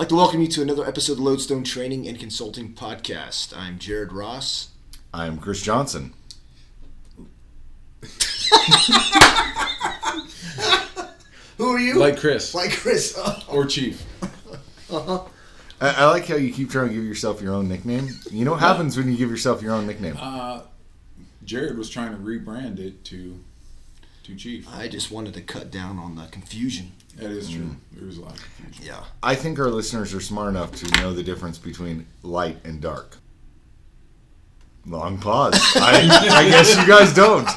like to welcome you to another episode of Lodestone Training and Consulting Podcast. I'm Jared Ross. I'm Chris Johnson. Who are you? Like Chris. Like Chris. Oh. or Chief. I, I like how you keep trying to give yourself your own nickname. You know what happens when you give yourself your own nickname? Uh, Jared was trying to rebrand it to to Chief. I just wanted to cut down on the confusion. That is true. Mm. There was a lot of confusion. Yeah. I think our listeners are smart enough to know the difference between light and dark. Long pause. I, I guess you guys don't.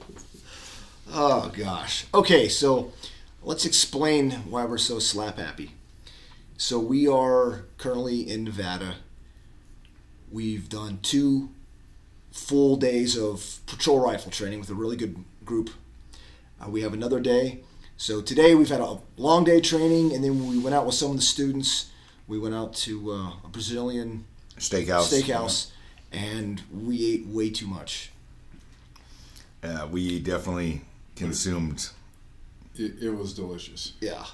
Oh gosh. Okay, so let's explain why we're so slap happy. So we are currently in Nevada. We've done two full days of patrol rifle training with a really good group. Uh, we have another day. So today we've had a long day training, and then we went out with some of the students. We went out to uh, a Brazilian Steakhouse. steakhouse, and we ate way too much. Uh, we definitely consumed. It, it was delicious. Yeah.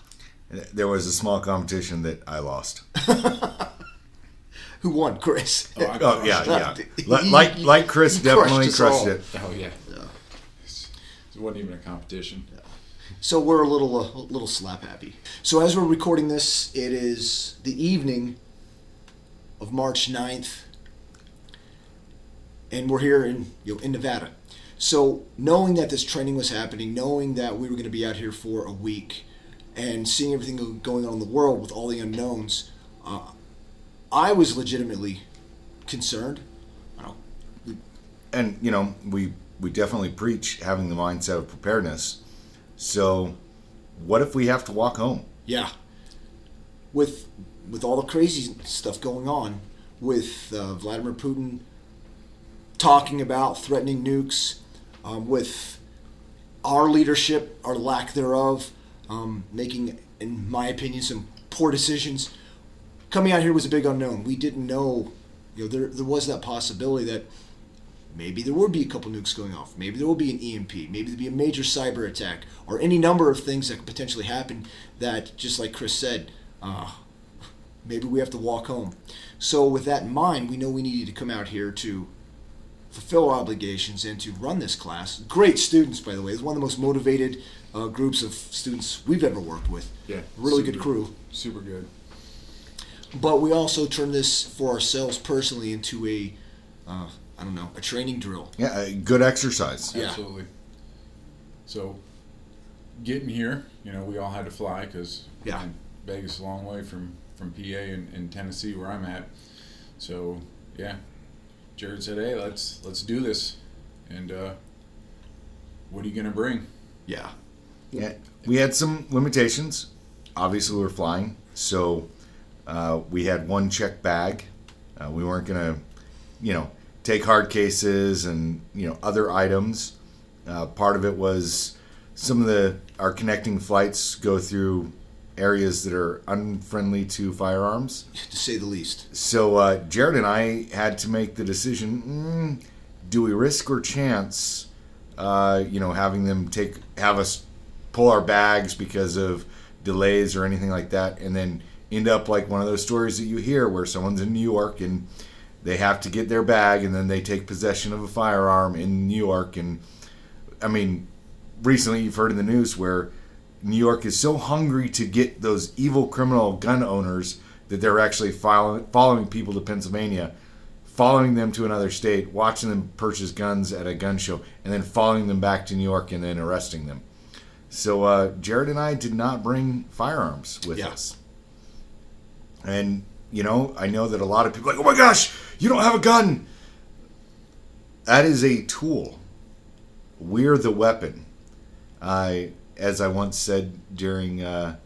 There was a small competition that I lost. Who won, Chris? Oh, Oh yeah, yeah. Like like, like Chris He crushed definitely us crushed it. it. Oh yeah. It wasn't even a competition. So we're a little uh, a little slap happy. So as we're recording this, it is the evening of March 9th. And we're here in you know, in Nevada. So knowing that this training was happening, knowing that we were going to be out here for a week, and seeing everything going on in the world with all the unknowns, uh, I was legitimately concerned. I don't, and you know we we definitely preach having the mindset of preparedness so what if we have to walk home Yeah. With with all the crazy stuff going on, with uh, Vladimir Putin talking about threatening nukes, um, with our leadership, our lack thereof, um, making, in my opinion, some poor decisions. Coming out here was a big unknown. We didn't know, you know, there there was that possibility that maybe there would be a couple nukes going off. Maybe there will be an EMP. Maybe there'll be a major cyber attack, or any number of things that could potentially happen. That, just like Chris said, uh, maybe we have to walk home. So, with that in mind, we know we needed to come out here to fulfill our obligations and to run this class. Great students, by the way. It's one of the most motivated uh, groups of students we've ever worked with. Yeah. Really good crew. Super good. But we also turn this for ourselves personally into a, uh, I don't know, a training drill. yeah uh, good exercise Yeah. Absolutely. So, getting here, you know, we all had to fly because Yeah. Vegas is a long way from from PA and, and Tennessee where I'm at. So, yeah, Jared said, "Hey, let's let's do this." And uh, what are you gonna bring? Yeah. yeah we had some limitations obviously we were flying so uh, we had one check bag uh, we weren't gonna you know take hard cases and you know other items uh, part of it was some of the our connecting flights go through areas that are unfriendly to firearms To say the least. So uh, Jared and I had to make the decision: mm, do we risk or chance, uh, you know, having them take have us pull our bags because of delays or anything like that, and then end up like one of those stories that you hear where someone's in New York and they have to get their bag and then they take possession of a firearm in New York, and I mean, recently you've heard in the news where New York is so hungry to get those evil criminal gun owners that they're actually following, following people to Pennsylvania, following them to another state, watching them purchase guns at a gun show, and then following them back to New York and then arresting them. So uh, Jared and I did not bring firearms with Yeah. us. And, you know, I know that a lot of people like, oh my gosh, you don't have a gun. That is a tool. We're the weapon. I, as I once said during uh,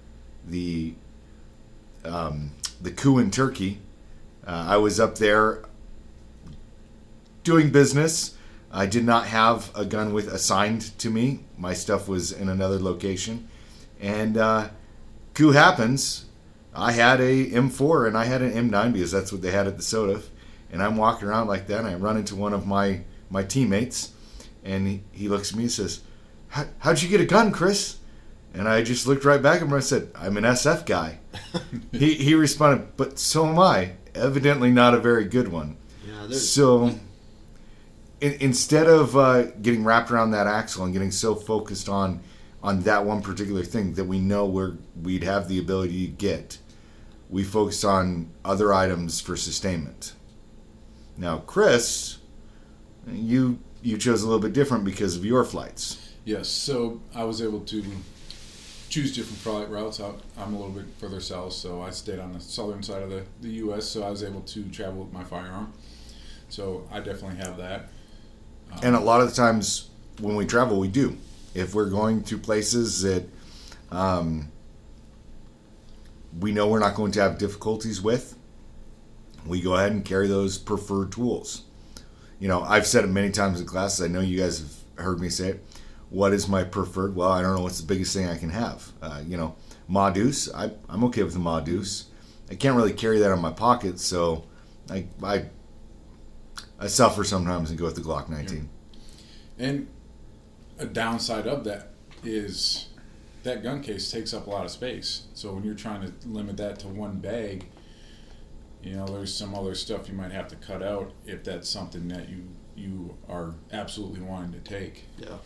the um, the coup in Turkey, uh, I was up there doing business. I did not have a gun with assigned to me. My stuff was in another location, and uh, coup happens. I had a M4 and I had an M9 because that's what they had at the soda. And I'm walking around like that, and I run into one of my my teammates, and he, he looks at me and says, "How- "How'd you get a gun, Chris?" And I just looked right back at him and I said, I'm an SF guy. he, he responded, But so am I. Evidently not a very good one. Yeah, So in, instead of uh, getting wrapped around that axle and getting so focused on on that one particular thing that we know where we'd have the ability to get, we focus on other items for sustainment. Now, Chris, you you chose a little bit different because of your flights. Yes, so I was able to choose different flight routes. I'm a little bit further south, so I stayed on the southern side of the, the U.S., so I was able to travel with my firearm. So I definitely have that. And a lot of the times when we travel, we do. If we're going to places that um, we know we're not going to have difficulties with, we go ahead and carry those preferred tools. You know, I've said it many times in classes. I know you guys have heard me say it. What is my preferred? Well, I don't know what's the biggest thing I can have. Uh, you know, Deuce, I, I'm okay with the Deuce. I can't really carry that in my pocket, so I, I, I suffer sometimes and go with the Glock 19. And a downside of that is that gun case takes up a lot of space. So when you're trying to limit that to one bag, you know, there's some other stuff you might have to cut out if that's something that you you are absolutely wanting to take. yeah.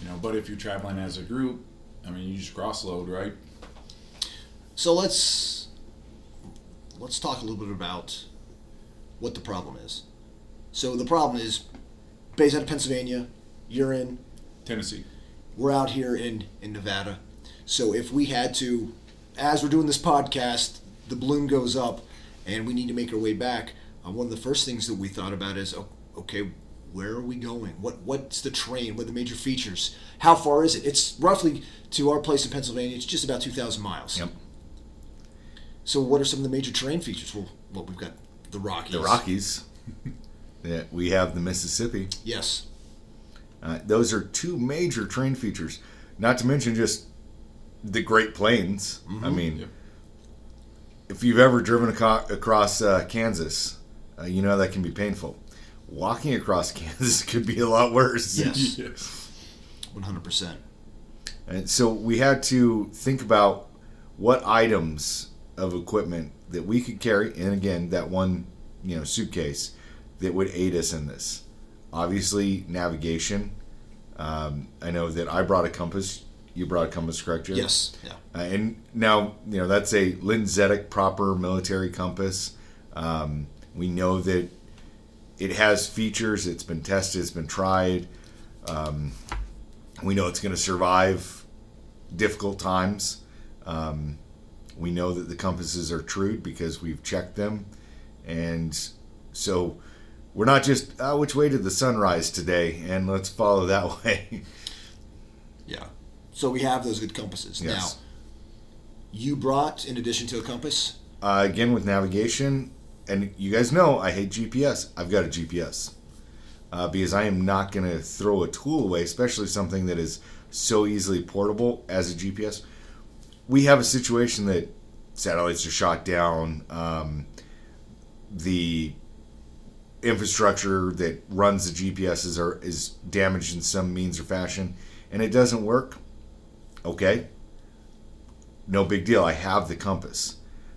You know, but if you're traveling as a group, I mean, you just cross load, right? So let's let's talk a little bit about what the problem is. So the problem is based out of Pennsylvania. You're in. Tennessee. We're out here in in Nevada. So if we had to, as we're doing this podcast, the balloon goes up, and we need to make our way back. Uh, one of the first things that we thought about is, okay, where are we going? What what's the train? What are the major features? How far is it? It's roughly to our place in Pennsylvania. It's just about two thousand miles. Yep. So, what are some of the major terrain features? Well, well we've got the Rockies. The Rockies. yeah, we have the Mississippi. Yes. Uh, those are two major train features. Not to mention just the Great Plains. I mean, Yep. if you've ever driven aco- across uh, Kansas, uh, you know that can be painful. Walking across Kansas could be a lot worse. Yes. Yes. One hundred percent. And so we had to think about what items of equipment that we could carry, and again, that one, you know, suitcase that would aid us in this. Obviously, navigation. Um, I know that I brought a compass. You brought a compass, correct, Jared? Yes. Yeah. Uh, and now, you know, that's a lensatic proper military compass. Um, we know that it has features. It's been tested. It's been tried. Um, we know it's going to survive difficult times. Um, we know that the compasses are true because we've checked them, and so we're not just oh, which way did the sun rise today, and let's follow that way. Yeah. So we have those good compasses. Yes. Now, you brought, in addition to a compass, Uh, again with navigation, and you guys know I hate GPS. I've got a GPS uh, because I am not going to throw a tool away, especially something that is so easily portable as a GPS. We have a situation that satellites are shot down. Um, the infrastructure that runs the GPSs are is damaged in some means or fashion, and it doesn't work. Okay, no big deal. I have the compass.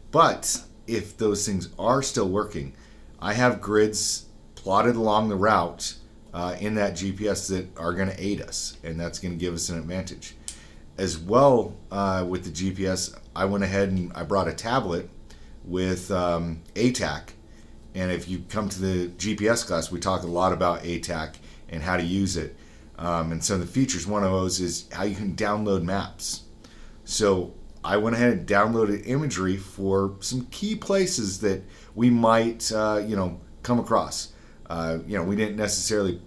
But if those things are still working, I have grids plotted along the route uh, in that GPS that are going to aid us, and that's going to give us an advantage. As well, uh, with the GPS, I went ahead and I brought a tablet with um, ATAK. And if you come to the GPS class, we talk a lot about ATAK and how to use it. Um, and some of the features, one of those is how you can download maps. So I went ahead and downloaded imagery for some key places that we might, uh, you know, come across. Uh, you know, we didn't necessarily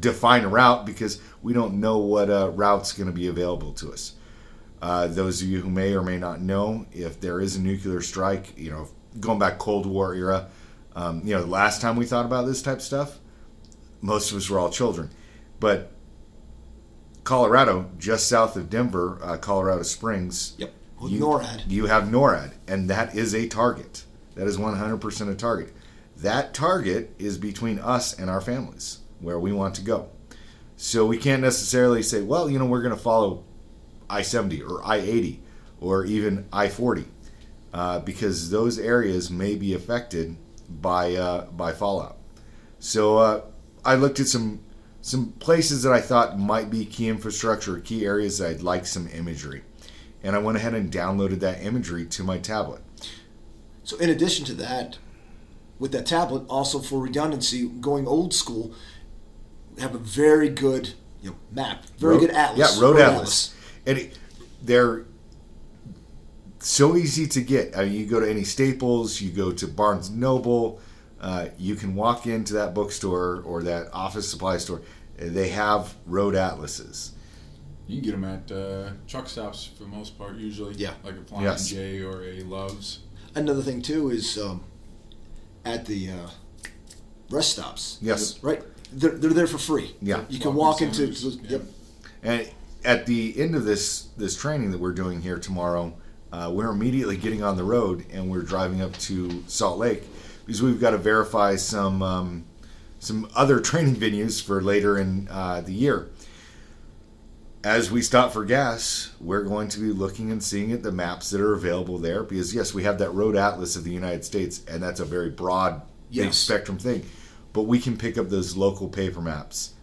define a route because we don't know what uh, route's going to be available to us. Uh, those of you who may or may not know, if there is a nuclear strike, you know, going back Cold War era, um, you know, the last time we thought about this type of stuff, most of us were all children. But Colorado, just south of Denver, uh, Colorado Springs, Yep. Well, you, NORAD. You have NORAD, and that is a target. That is 100% a target. That target is between us and our families, where we want to go. So we can't necessarily say, well, you know, we're going to follow I 70 or I 80 or even I 40 uh, because those areas may be affected by, uh, by fallout. So uh, I looked at some, some places that I thought might be key infrastructure, key areas that I'd like some imagery. And I went ahead and downloaded that imagery to my tablet. So, in addition to that, with that tablet, also for redundancy, going old school, have a very good you know, map, very Road- good atlas. Yeah, Road, Atlas. And it, they're so easy to get. I mean, you go to any Staples, you go to Barnes Noble, uh, you can walk into that bookstore or that office supply store. They have road atlases. You can get them at uh, truck stops for the most part, usually. Yeah. Like a Flying Yes. J or a Love's. Another thing too is um, at the uh, rest stops. Yes. Right. They're, they're there for free. Yeah. You can Walking walk into. centers, yeah. Yep. And at the end of this this training that we're doing here tomorrow, uh, we're immediately getting on the road and we're driving up to Salt Lake because we've got to verify some um, some other training venues for later in uh, the year. As we stop for gas, we're going to be looking and seeing at the maps that are available there because yes, we have that road atlas of the United States, and that's a very broad, big spectrum thing. But we can pick up those local paper maps.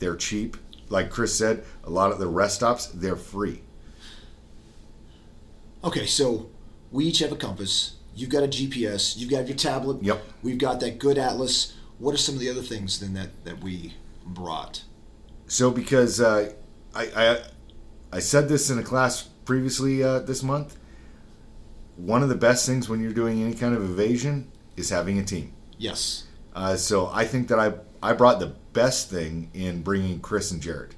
They're cheap. Like Chris said, a lot of the rest stops, they're free. Okay, so we each have a compass. You've got a GPS. You've got your tablet. Yep. We've got that good atlas. What are some of the other things then that, that we brought? So because uh, I, I I said this in a class previously uh, this month, one of the best things when you're doing any kind of evasion is having a team. Yes. Uh, so I think that I I brought the best thing in bringing Chris and Jared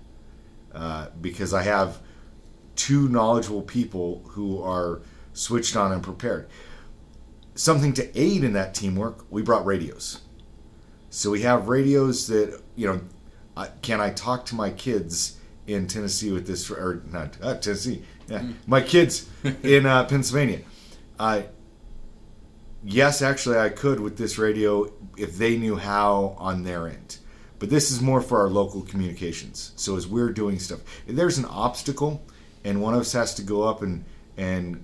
uh, because I have two knowledgeable people who are switched on and prepared. Something to aid in that teamwork, we brought radios. So we have radios that you know. Uh, can I talk to my kids in Tennessee with this or not uh, Tennessee? Yeah, my kids in uh, Pennsylvania. Uh, yes, actually, I could with this radio if they knew how on their end. But this is more for our local communications. So as we're doing stuff, if there's an obstacle, and one of us has to go up and and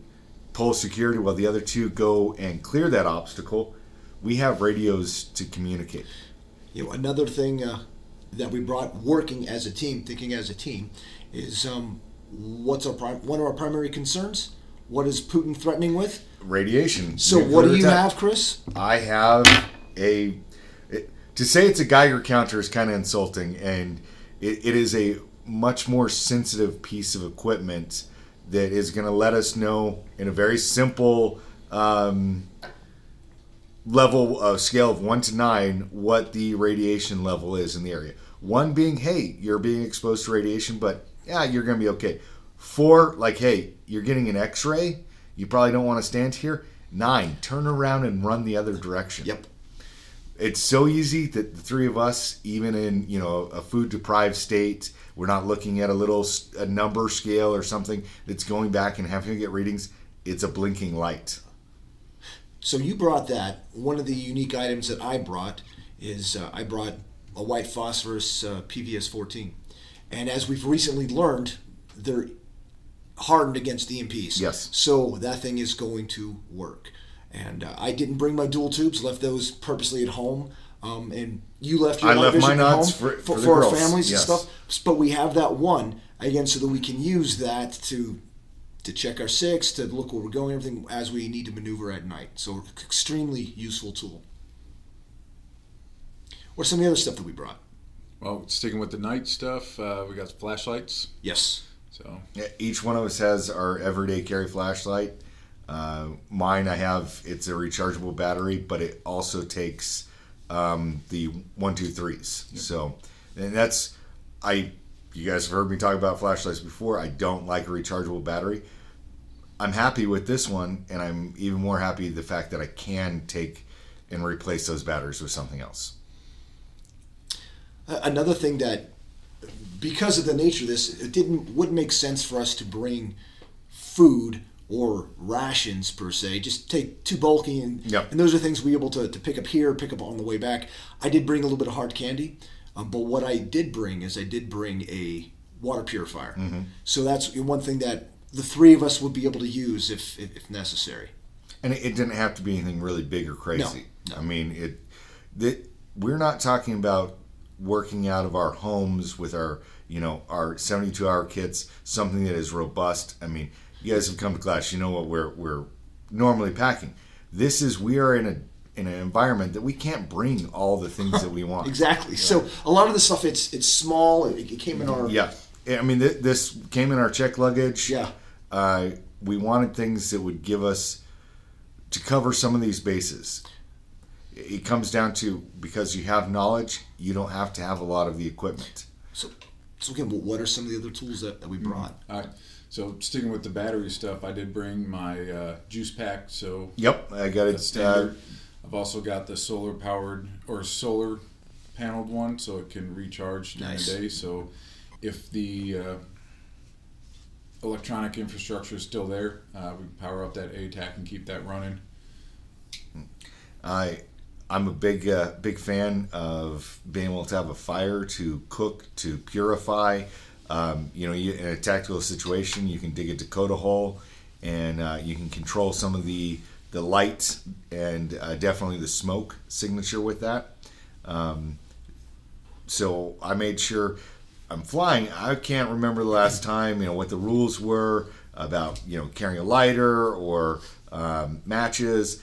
pull security while the other two go and clear that obstacle, we have radios to communicate. You know, another thing uh, that we brought working as a team, thinking as a team, is um, what's our prim- one of our primary concerns? What is Putin threatening with? Radiation. So, what do you attack. have, Chris? I have a. It, to say it's a Geiger counter is kind of insulting, and it, it is a much more sensitive piece of equipment that is going to let us know in a very simple um, level of scale of one to nine what the radiation level is in the area. One being, hey, you're being exposed to radiation, but yeah, you're going to be okay. Four, like, hey, you're getting an x ray, you probably don't want to stand here. Nine, turn around and run the other direction. Yep. It's so easy that the three of us, even in you know a food deprived state, we're not looking at a little a number scale or something that's going back and having to get readings. It's a blinking light. So you brought that. One of the unique items that I brought is uh, I brought a white phosphorus uh, PVS 14, and as we've recently learned, they're hardened against the EMPs. Yes. So that thing is going to work. And uh, I didn't bring my dual tubes; left those purposely at home. Um, and you left your I left my NODs home for- for the for our families yes. and stuff. But we have that one again, so that we can use that to to check our six, to look where we're going, everything as we need to maneuver at night. So extremely useful tool. What's some of the other stuff that we brought? Well, sticking with the night stuff, uh, we got flashlights. Yes. So Yeah, Each one of us has our everyday carry flashlight. Uh, mine, I have it's a rechargeable battery, but it also takes um, the one two threes. So, and that's I. You guys have heard me talk about flashlights before. I don't like a rechargeable battery. I'm happy with this one, and I'm even more happy the fact that I can take and replace those batteries with something else. Another thing that, because of the nature of this, it didn't wouldn't make sense for us to bring food or rations per se. Just take too bulky, and Yep. and those are things we were able to, to pick up here, pick up on the way back. I did bring a little bit of hard candy, um, but what I did bring is I did bring a water purifier. Mm-hmm. So that's one thing that the three of us would be able to use if if, if necessary. And it, didn't have to be anything really big or crazy. No, no. I mean, it. That we're not talking about working out of our homes with our, you know, our 72 hour kits, something that is robust. I mean, you guys have come to class, you know what we're we're normally packing. This is we are in a in an environment that we can't bring all the things that we want. Exactly. So a lot of the stuff it's it's small. It, it came in our Yeah. I mean, th- this came in our check luggage. Yeah. Uh, we wanted things that would give us to cover some of these bases. It comes down to because you have knowledge, you don't have to have a lot of the equipment. So so again, what- what are some of the other tools that, that we brought? All right. So sticking with the battery stuff, I did bring my uh, juice pack. So Yep, I got it. standard. Uh, I've also got the solar powered or solar paneled one, so it can recharge during Nice. the day. So if the uh, electronic infrastructure is still there, uh, we can power up that ATAK and keep that running. I I'm a big uh, big fan of being able to have a fire to cook to purify. Um, you know, you, in a tactical situation, you can dig a Dakota hole, and uh, you can control some of the the light and uh, definitely the smoke signature with that. Um, so I made sure I'm flying. I can't remember the last time, you know, what the rules were about, you know, carrying a lighter or um, matches.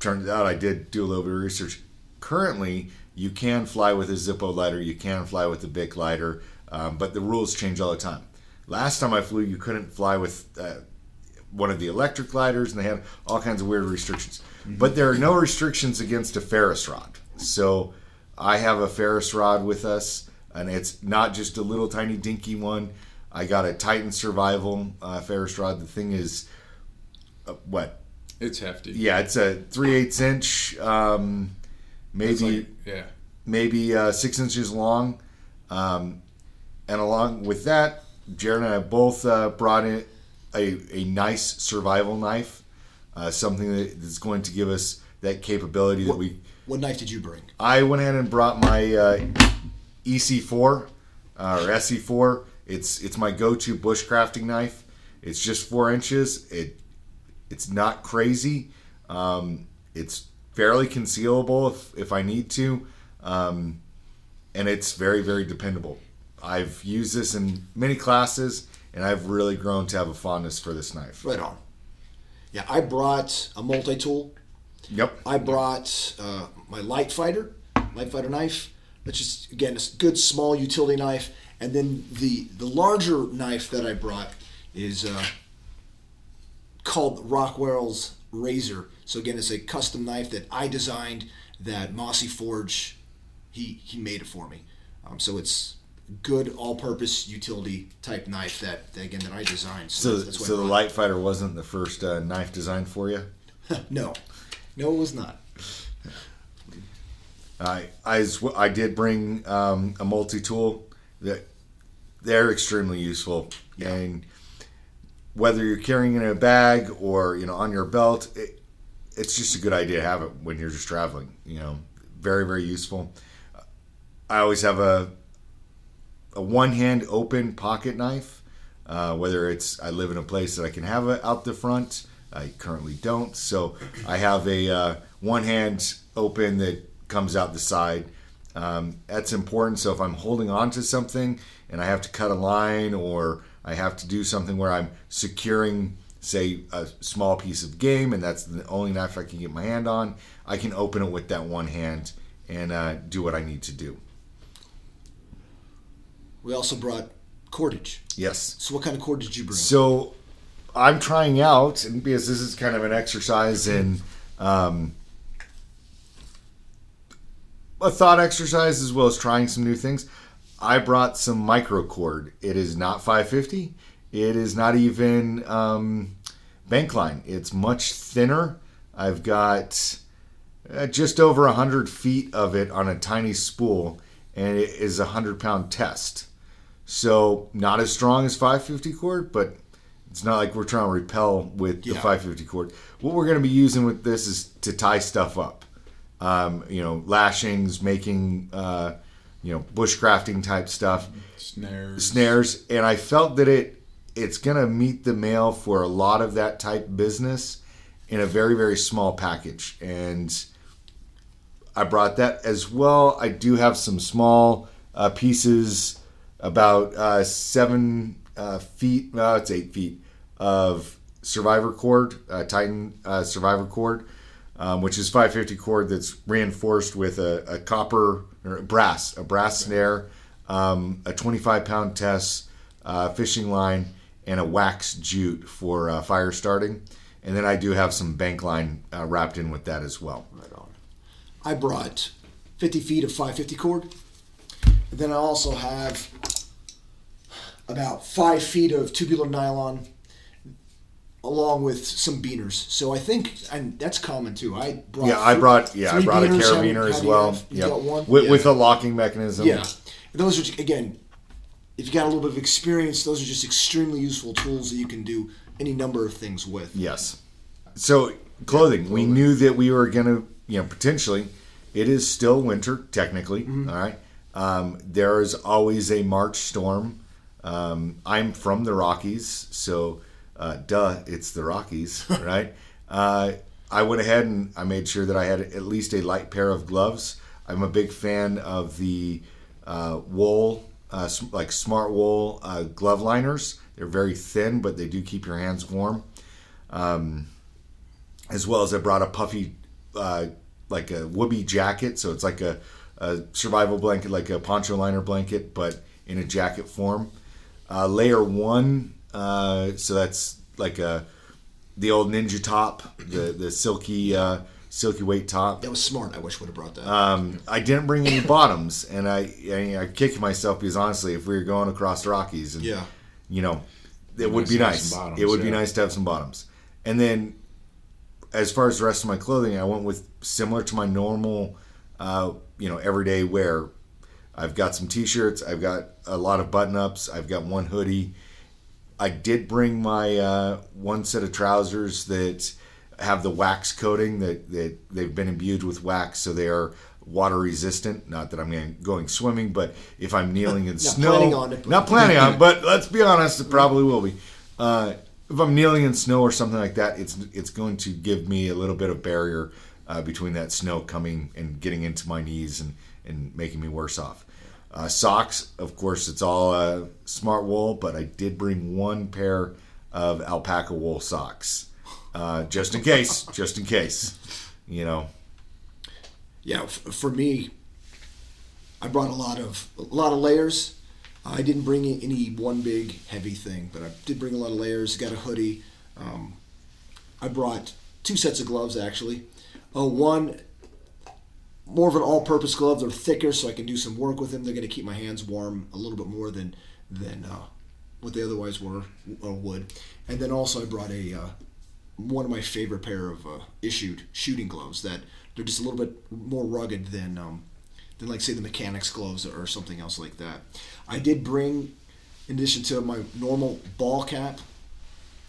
Turns out I did do a little bit of research. Currently, you can fly with a Zippo lighter, you can fly with a Bic lighter, um, but the rules change all the time. Last time I flew, you couldn't fly with uh, one of the electric gliders, and they had all kinds of weird restrictions. But there are no restrictions against a ferro rod. So I have a ferro rod with us, and it's not just a little tiny dinky one. I got a Titan Survival uh, ferro rod. The thing is, uh, what? It's hefty. Yeah, it's a three eighths inch, um, maybe like- yeah. maybe uh, six inches long. Um, and along with that, Jared and I both uh, brought in a, a nice survival knife, uh, something that is going to give us that capability that we. what knife did you bring? I went ahead and brought my uh, EC4 uh, or SC4. It's it's my go-to bushcrafting knife. It's just four inches. It it's not crazy. Um, it's fairly concealable if, if I need to, um, and it's very very dependable. I've used this in many classes, and I've really grown to have a fondness for this knife. Right on. Yeah, I brought a multi tool. Yep. I brought uh, my light fighter, light fighter knife. That's just again a good small utility knife. And then the the larger knife that I brought is uh, called Rockwell's Razor. So again, it's a custom knife that I designed. That Mossy Forge, he he made it for me. Um, so it's good all-purpose utility type knife that, that again that I designed. So, that's- that's so the light fighter wasn't the first uh, knife designed for you. no, no, it was not. I I, well- I did bring um, a multi tool that they're extremely useful, and whether you're carrying it in a bag or you know on your belt, it, it's just a good idea to have it when you're just traveling. You know, very very useful. I always have a a one hand open pocket knife. Uh, whether it's I live in a place that I can have it out the front, I currently don't. So I have a uh, one hand open that comes out the side. Um, that's important. So if I'm holding on to something and I have to cut a line or I have to do something where I'm securing, say, a small piece of game and that's the only knife I can get my hand on, I can open it with that one hand and uh, do what I need to do. We also brought cordage. Yes. So what kind of cord did you bring? So I'm trying out, and because this is kind of an exercise in um, a thought exercise as well as trying some new things. I brought some micro cord. It is not 550. It is not even um, bank line. It's much thinner. I've got uh, just over 100 feet of it on a tiny spool, and it is a 100 pound test. So not as strong as 550 cord, but it's not like we're trying to repel with the 550 cord. What we're going to be using with this is to tie stuff up. Um, you know, lashings, making uh, you know, bushcrafting type stuff, Snares. snares, and I felt that it it's gonna meet the mail for a lot of that type business in a very very small package, and I brought that as well. I do have some small uh, pieces, about uh, seven uh, feet. Well, it's eight feet of survivor cord, uh, Titan uh, survivor cord, um, which is 550 cord that's reinforced with a, a copper or brass, a brass snare, um, a 25 pound test, uh, fishing line, and a wax jute for uh, fire starting. And then I do have some bank line uh, wrapped in with that as well. Right on. I brought 50 feet of 550 cord. And then I also have about five feet of tubular nylon along with some beaners. So I think, and that's common too. I brought Yeah, I brought yeah I brought a carabiner as well. have? Yep. got one? With, Yeah. with a locking mechanism. Yeah. Those are, again, if you got a little bit of experience, those are just extremely useful tools that you can do any number of things with. Yes. So clothing, we knew that we were gonna, you know, potentially. It is still winter technically. Mm-hmm. all right. Um, there is always a March storm. Um, I'm from the Rockies, so uh, duh, it's the Rockies, right? uh, I went ahead and I made sure that I had at least a light pair of gloves. I'm a big fan of the uh, wool, uh, like smart wool uh, glove liners. They're very thin, but they do keep your hands warm as well as I brought a puffy, uh, like a woobie jacket. So it's like a, a survival blanket, like a poncho liner blanket, but in a jacket form. Uh, layer one, uh, so that's like a the old ninja top, the the silky uh, silky weight top. That was smart. I wish would have brought that. Um, I didn't bring any bottoms, and I, I I kick myself because honestly, if we were going across the Rockies, and Yeah. you know, it would be nice. bottoms, it would be nice to have some bottoms. And then, as far as the rest of my clothing, I went with similar to my normal, uh, you know, everyday wear. I've got some t-shirts. I've got a lot of button-ups. I've got one hoodie. I did bring my uh, one set of trousers that have the wax coating that, that they've been imbued with wax, so they are water resistant. Not that I'm going- swimming, but if I'm kneeling in Not snow, planning on it, not planning on, it, but let's be honest, it probably will be. Uh, if I'm kneeling in snow or something like that, it's it's going to give me a little bit of barrier uh, between that snow coming and getting into my knees and, and making me worse off. Uh, socks, of course, it's all uh, smart wool, but I did bring one pair of alpaca wool socks, uh, just in case, just in case, you know. yeah, f- for me, I brought a lot of a lot of layers. I didn't bring any one big heavy thing, but I did bring a lot of layers. Got a hoodie. Um, I brought two sets of gloves actually. Uh, one more of an all-purpose glove. They're thicker, so I can do some work with them. They're going to keep my hands warm a little bit more than than uh, what they otherwise were or would. And then also I brought a uh, one of my favorite pair of uh, issued shooting gloves that they're just a little bit more rugged than um, than like say the mechanics gloves or something else like that. I did bring, in addition to my normal ball cap,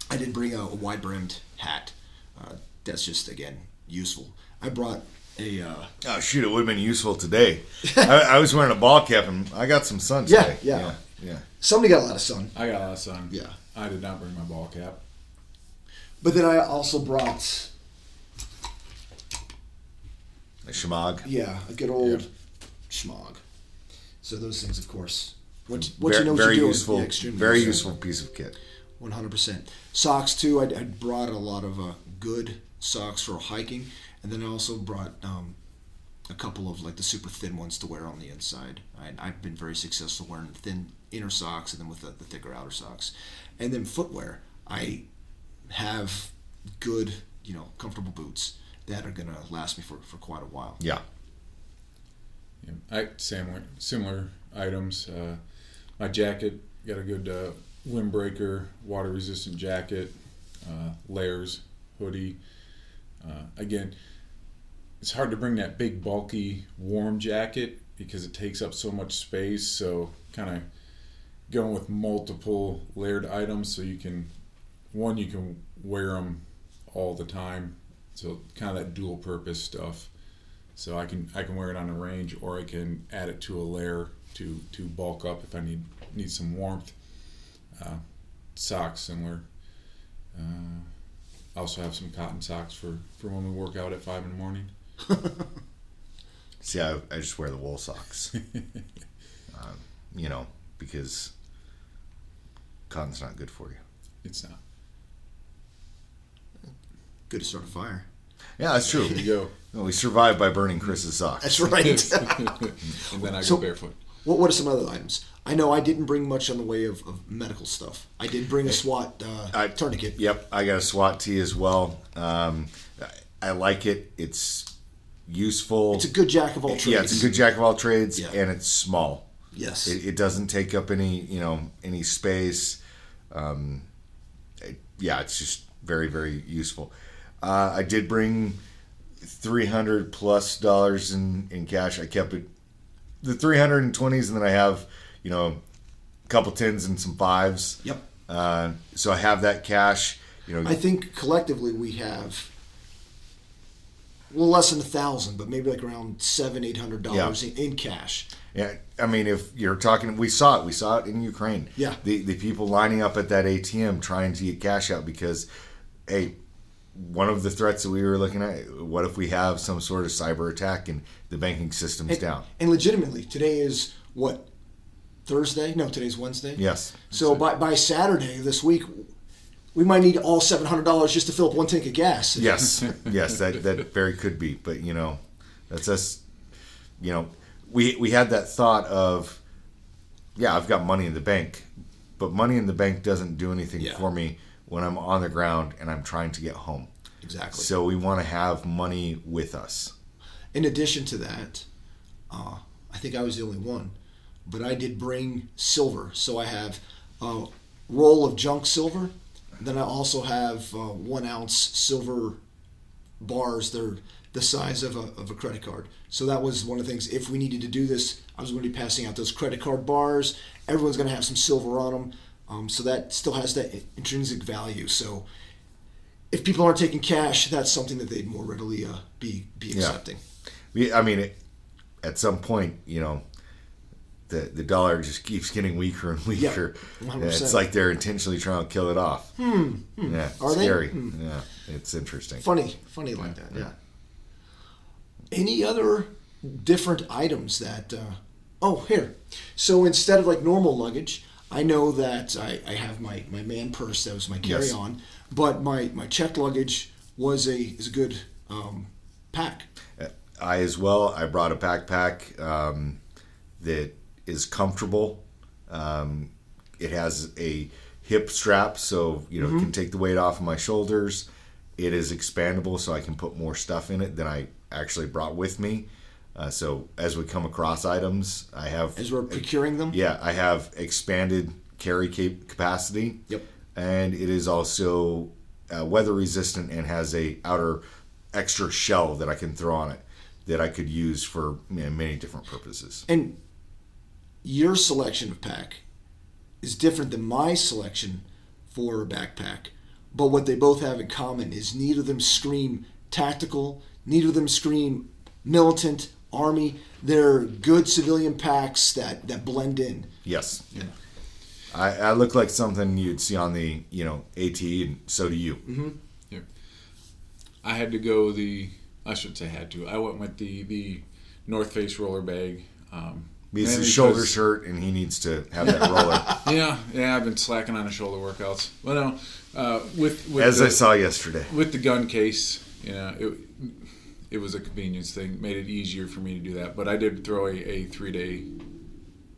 I did bring a, a wide brimmed hat. Uh, that's just again useful. I brought a uh, Oh shoot! It would have been useful today. I, I was wearing a ball cap and I got some sun Yeah, today. yeah. yeah, yeah. somebody got a lot of sun, I got a lot of sun. Yeah. I did not bring my ball cap. but then I also brought A shemag. yeah a good old Yeah. schmog. So those things, of course. What, what Very, you know what very you're doing, useful. yeah, very useful. useful piece of kit. One hundred percent. Socks too. I, I brought a lot of uh, good socks for hiking, and then I also brought um, a couple of like the super thin ones to wear on the inside. I, I've been very successful wearing thin inner socks and then with the, the thicker outer socks, and then footwear. I have good, you know, comfortable boots that are gonna last me for, for quite a while. Yeah. Yeah, I similar similar items. Uh, my jacket got a good uh, windbreaker, water resistant jacket, uh, layers, hoodie. Uh, again, it's hard to bring that big bulky warm jacket because it takes up so much space. So kind of going with multiple layered items so you can one you can wear them all the time. So kind of that dual purpose stuff. So I can I can wear it on a range, or I can add it to a layer to to bulk up if I need need some warmth. Uh, socks similar. Uh, also have some cotton socks for for when we work out at five in the morning. See, I, I just wear the wool socks. um, you know, because cotton's not good for you. It's not. Good to start a fire. Yeah, that's true. There you go. No, we survived by burning Chris's socks. That's right. and then I So- go barefoot. what, what are some other items? I know I didn't bring much on the way of, of medical stuff. I did bring a SWAT uh, I- tourniquet. Yep, I got a SWAT-T as well. Um, I, I like it. It's useful. It's a good jack of all trades. yeah, it's a good jack of all trades, Yeah. and it's small. Yes. It, it doesn't take up any, you know, any space. Um, it- yeah, it's just very, very useful. Uh, I did bring three hundred plus dollars in in cash. I kept it the three hundred and twenties, and then I have, you know, a couple tens and some fives. Yep. Uh, so I have that cash. You know, I think collectively we have well less than a thousand, but maybe like around seven, eight hundred dollars in, in cash. Yeah, I mean, if you're talking, we saw it. We saw it in Ukraine. Yeah. the the people lining up at that ATM trying to get cash out because, hey, one of the threats that we were looking at. What if we have some sort of cyber attack and the banking system's And, down? and legitimately, today is what Thursday? No, today's Wednesday. Yes. So by, by Saturday this week, we might need all seven hundred dollars just to fill up one tank of gas. Yes. yes. That that very could be, but you know, that's us. You know, we we had that thought of, yeah, I've got money in the bank, but money in the bank doesn't do anything Yeah. for me when I'm on the ground and I'm trying to get home. Exactly. So we want to have money with us. In addition to that, uh, I think I was the only one, but I did bring silver. So I have a roll of junk silver. Then I also have uh, one ounce silver bars. They're the size of a, of a credit card. So that was one of the things. If we needed to do this, I was going to be passing out those credit card bars. Everyone's going to have some silver on them. Um, so that still has that intrinsic value. So if people aren't taking cash, that's something that they'd more readily uh, be be accepting. We, I mean, at some point, you know, the the dollar just keeps getting weaker and weaker. 100%. it's like they're intentionally trying to kill it off. Hmm. Yeah, Are they? scary. Hmm. Yeah, it's interesting. Funny, funny like that. Yeah. Any other different items that? Uh, oh, here. So instead of like normal luggage, I know that I, I have my, my man purse that was my carry Yes. on, but my, my checked luggage was a is a good um, pack. I as well. I brought a backpack um, that is comfortable. Um, it has a hip strap, so you know it can take the weight off of my shoulders. It is expandable, so I can put more stuff in it than I actually brought with me. Uh, so as we come across items, I have As we're procuring them, yeah, I have expanded carry cap- capacity. Yep. And it is also uh, weather resistant and has a outer extra shell that I can throw on it that I could use for you know, many different purposes. and your selection of pack is different than my selection for a backpack. But what they both have in common is neither of them scream tactical, neither of them scream militant, army. They're good civilian packs that, that blend in. Yes. Yeah. I, I look like something you'd see on the you know AT, and so do you. Mhm. Yeah. I had to go the. I shouldn't say had to. I went with the the North Face roller bag. Um, Because mainly his shoulders because- hurt and he needs to have that roller. Yeah, yeah. I've been slacking on the shoulder workouts. Well, no, uh, with with As the, I saw yesterday. with the gun case, you know, it it was a convenience thing. Made it easier for me to do that. But I did throw a, a three day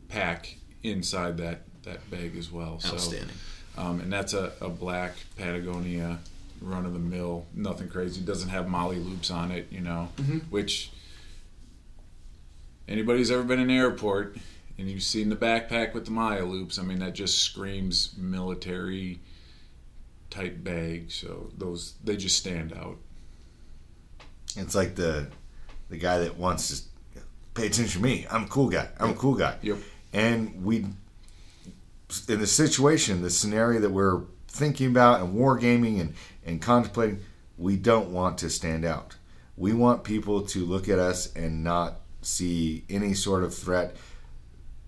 pack inside that that bag as well. So, Outstanding. um, and that's a, a black Patagonia run of the mill, nothing crazy. Doesn't have MOLLE loops on it, you know, which anybody's ever been in an airport and you've seen the backpack with the Maya loops, I mean, that just screams military type bag. So those, they just stand out. It's like the the guy that wants to pay attention to me. I'm a cool guy. I'm a cool guy. Yep. And we, in the situation, the scenario that we're thinking about and wargaming and, and contemplating, we don't want to stand out. We want people to look at us and not see any sort of threat.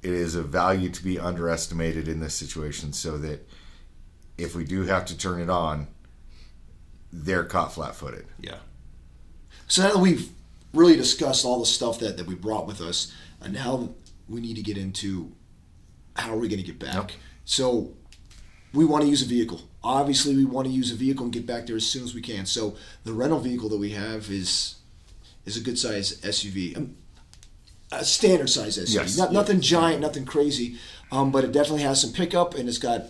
It is a value to be underestimated in this situation, so that if we do have to turn it on, they're caught flat-footed. Yeah. So now that we've really discussed all the stuff that, that we brought with us, and now we need to get into how are we going to get back. Yep. So we want to use a vehicle. Obviously, we want to use a vehicle and get back there as soon as we can. So the rental vehicle that we have is is a good size SUV, um, a standard size SUV. Yes. Not, nothing giant, nothing crazy, um, but it definitely has some pickup and it's got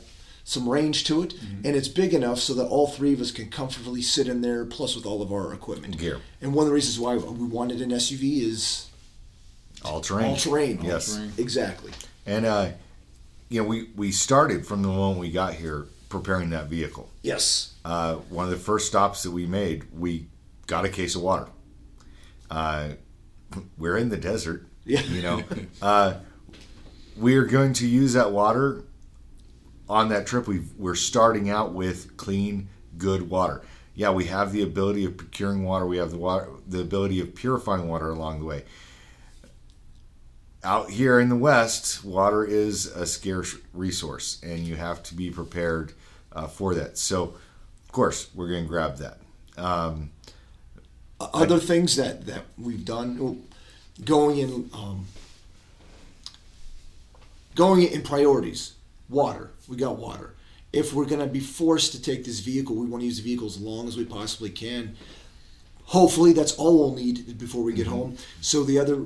some range to it, and it's big enough so that all three of us can comfortably sit in there, plus with all of our equipment. Gear. And one of the reasons why we wanted an SUV is All terrain. all terrain. Yes. All-terrain. Exactly. And uh, you know, we we started from the moment we got here preparing that vehicle. Yes. Uh, one of the first stops that we made, we got a case of water. Uh, we're in the desert, Yeah. you know. uh, we are going to use that water on that trip. We we're starting out with clean, good water. Yeah, we have the ability of procuring water. We have the water, the ability of purifying water along the way. Out here in the West, water is a scarce resource, and you have to be prepared uh, for that. So, of course, we're going to grab that. Um, Other things that that we've done, going in, um, going in priorities. Water. We got water. If we're going to be forced to take this vehicle, we want to use the vehicle as long as we possibly can. Hopefully, that's all we'll need before we get Mm-hmm. home. So the other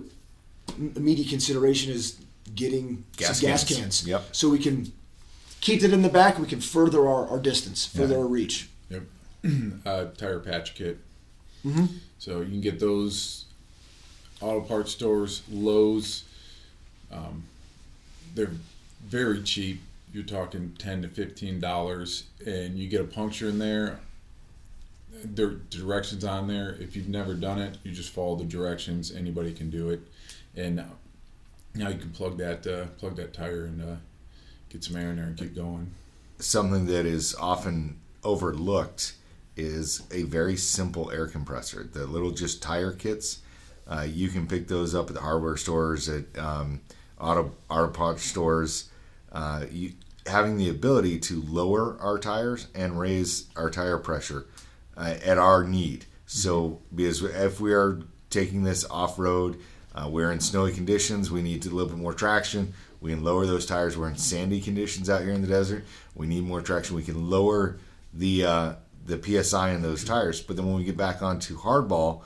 immediate consideration is getting Gas some gas cans. cans. Yep. So we can keep it in the back. We can further our, our distance, further our reach. Yep. uh, tire patch kit. Mm-hmm. So you can get those auto parts stores, Lowe's. Um, they're very cheap. You're talking ten to fifteen dollars, and you get a puncture in there. There are directions on there. If you've never done it, you just follow the directions. Anybody can do it, and uh, now you can plug that uh, plug that tire and uh, get some air in there and keep going. something that is often overlooked is a very simple air compressor. The little just tire kits, uh, you can pick those up at the hardware stores, at um, auto auto parts stores. Uh, you, having the ability to lower our tires and raise our tire pressure uh, at our need. So, because if we are taking this off road, uh, we're in snowy conditions, we need a little bit more traction. We can lower those tires. We're in sandy conditions out here in the desert. We need more traction. We can lower the uh, the psi in those tires. But then when we get back onto hardball,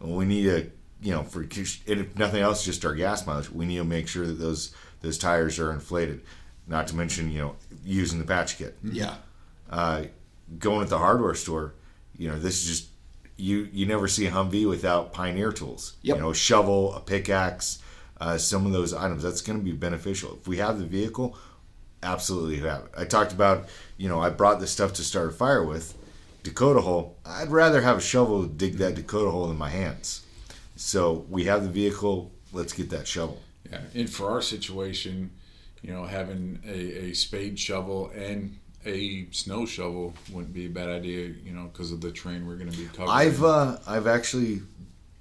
we need to, you know, for and if nothing else, just our gas mileage. We need to make sure that those those tires are inflated. Not to mention, you know, using the patch kit Yeah. uh, going at the hardware store, you know, this is just you you never see a Humvee without Pioneer tools. Yep. You know, a shovel, a pickaxe, uh, some of those items. That's going to be beneficial. If we have the vehicle, absolutely have it. I talked about, you know, I brought this stuff to start a fire with. Dakota hole. I'd rather have a shovel to dig that Dakota hole in my hands. So we have the vehicle. Let's get that shovel. Yeah, and for our situation, you know, having a, a spade shovel and a snow shovel wouldn't be a bad idea, you know, because of the terrain we're going to be covering. I've uh, I've actually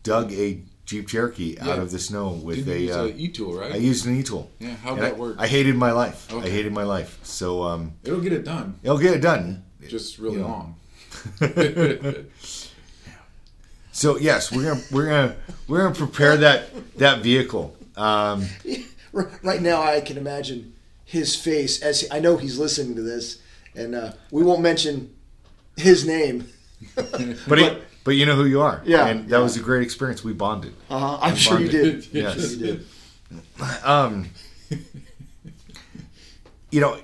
dug a Jeep Cherokee out Yeah. of the snow with Didn't a. use uh, a e-tool, right? I used an e-tool. yeah, how'd And that I, work? I hated my life. I hated my life. So um, It'll get it done, it'll get it done. just really You know. long. So yes, we're gonna we're gonna we're gonna prepare that that vehicle. Um, Right now, I can imagine his face as he, I know he's listening to this, and uh, we won't mention his name. but it, but you know who you are. Yeah, and that yeah. was a great experience. We bonded. Uh-huh, I'm sure you did. Yes. You did. Um, you know,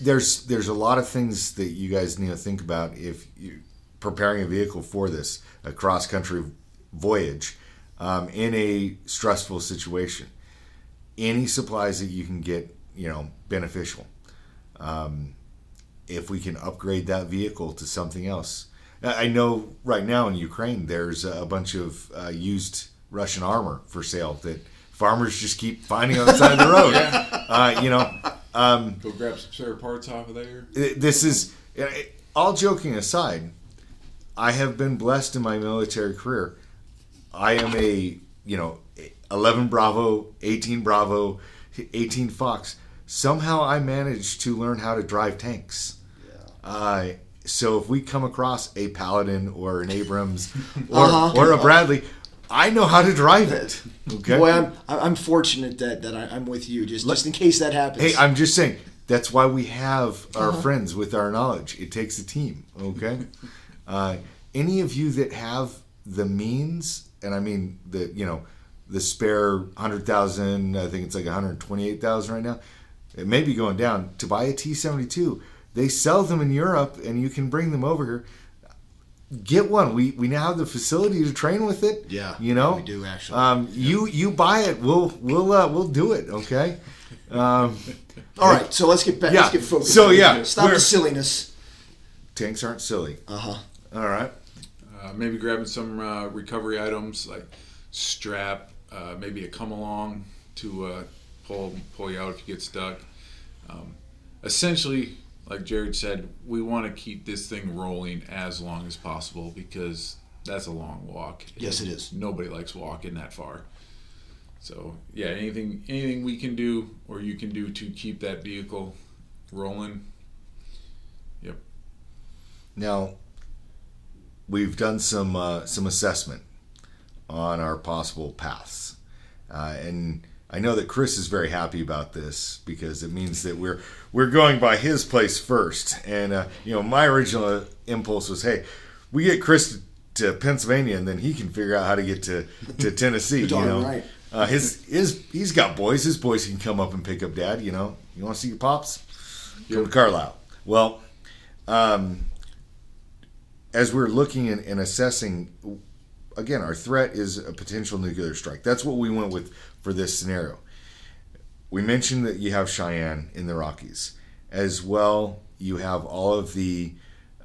there's there's a lot of things that you guys need to think about if you're preparing a vehicle for this a cross country voyage um, in a stressful situation. Any supplies that you can get, you know, beneficial. Um, if we can upgrade that vehicle to something else. I know right now in Ukraine there's a bunch of uh, used Russian armor for sale that farmers just keep finding on the side of the road. uh, you know, um, Go grab some spare parts off of there. this is all joking aside. I have been blessed in my military career. I am a you know 11 Bravo, 18 Bravo, 18 Fox. Somehow I managed to learn how to drive tanks. Uh, so if we come across a Paladin or an Abrams or, Uh-huh. or a Bradley, I know how to drive it. Okay. Boy, I'm I'm fortunate that that I, I'm with you just just in case that happens. Hey, I'm just saying that's why we have our friends with our knowledge. It takes a team. Okay. uh, any of you that have the means, and I mean the you know the spare hundred thousand, I think it's like one hundred twenty-eight thousand right now. It may be going down to buy a T72. They sell them in Europe, and you can bring them over here. Get one. We we now have the facility to train with it. Yeah, you know we do, actually. Um, you you buy it. We'll we'll uh, we'll do it. Okay. Um, All right, so let's get back. Yeah, Let's get focused. so, yeah, stop the silliness. tanks aren't silly. Uh huh. All right. Uh, maybe grabbing some uh, recovery items like strap, uh, maybe a come along to uh, pull pull you out if you get stuck. Um, essentially, like Jared said, we want to keep this thing rolling as long as possible because that's a long walk. Yes, it is. Nobody likes walking that far. So yeah, anything anything we can do or you can do to keep that vehicle rolling. Yep. Now, we've done some uh, some assessment on our possible paths, uh, and I know that Chris is very happy about this because it means that we're we're going by his place first. And uh, you know, my original impulse was, hey, we get Chris to Pennsylvania, and then he can figure out how to get to to Tennessee. you know, right. uh, his his he's got boys. His boys can come up and pick up Dad. You know, you want to see your pops? Come to Carlisle. Well, um, as we're looking and, and assessing, again, our threat is a potential nuclear strike. That's what we went with for this scenario. We mentioned that you have Cheyenne in the Rockies. As well, you have all of the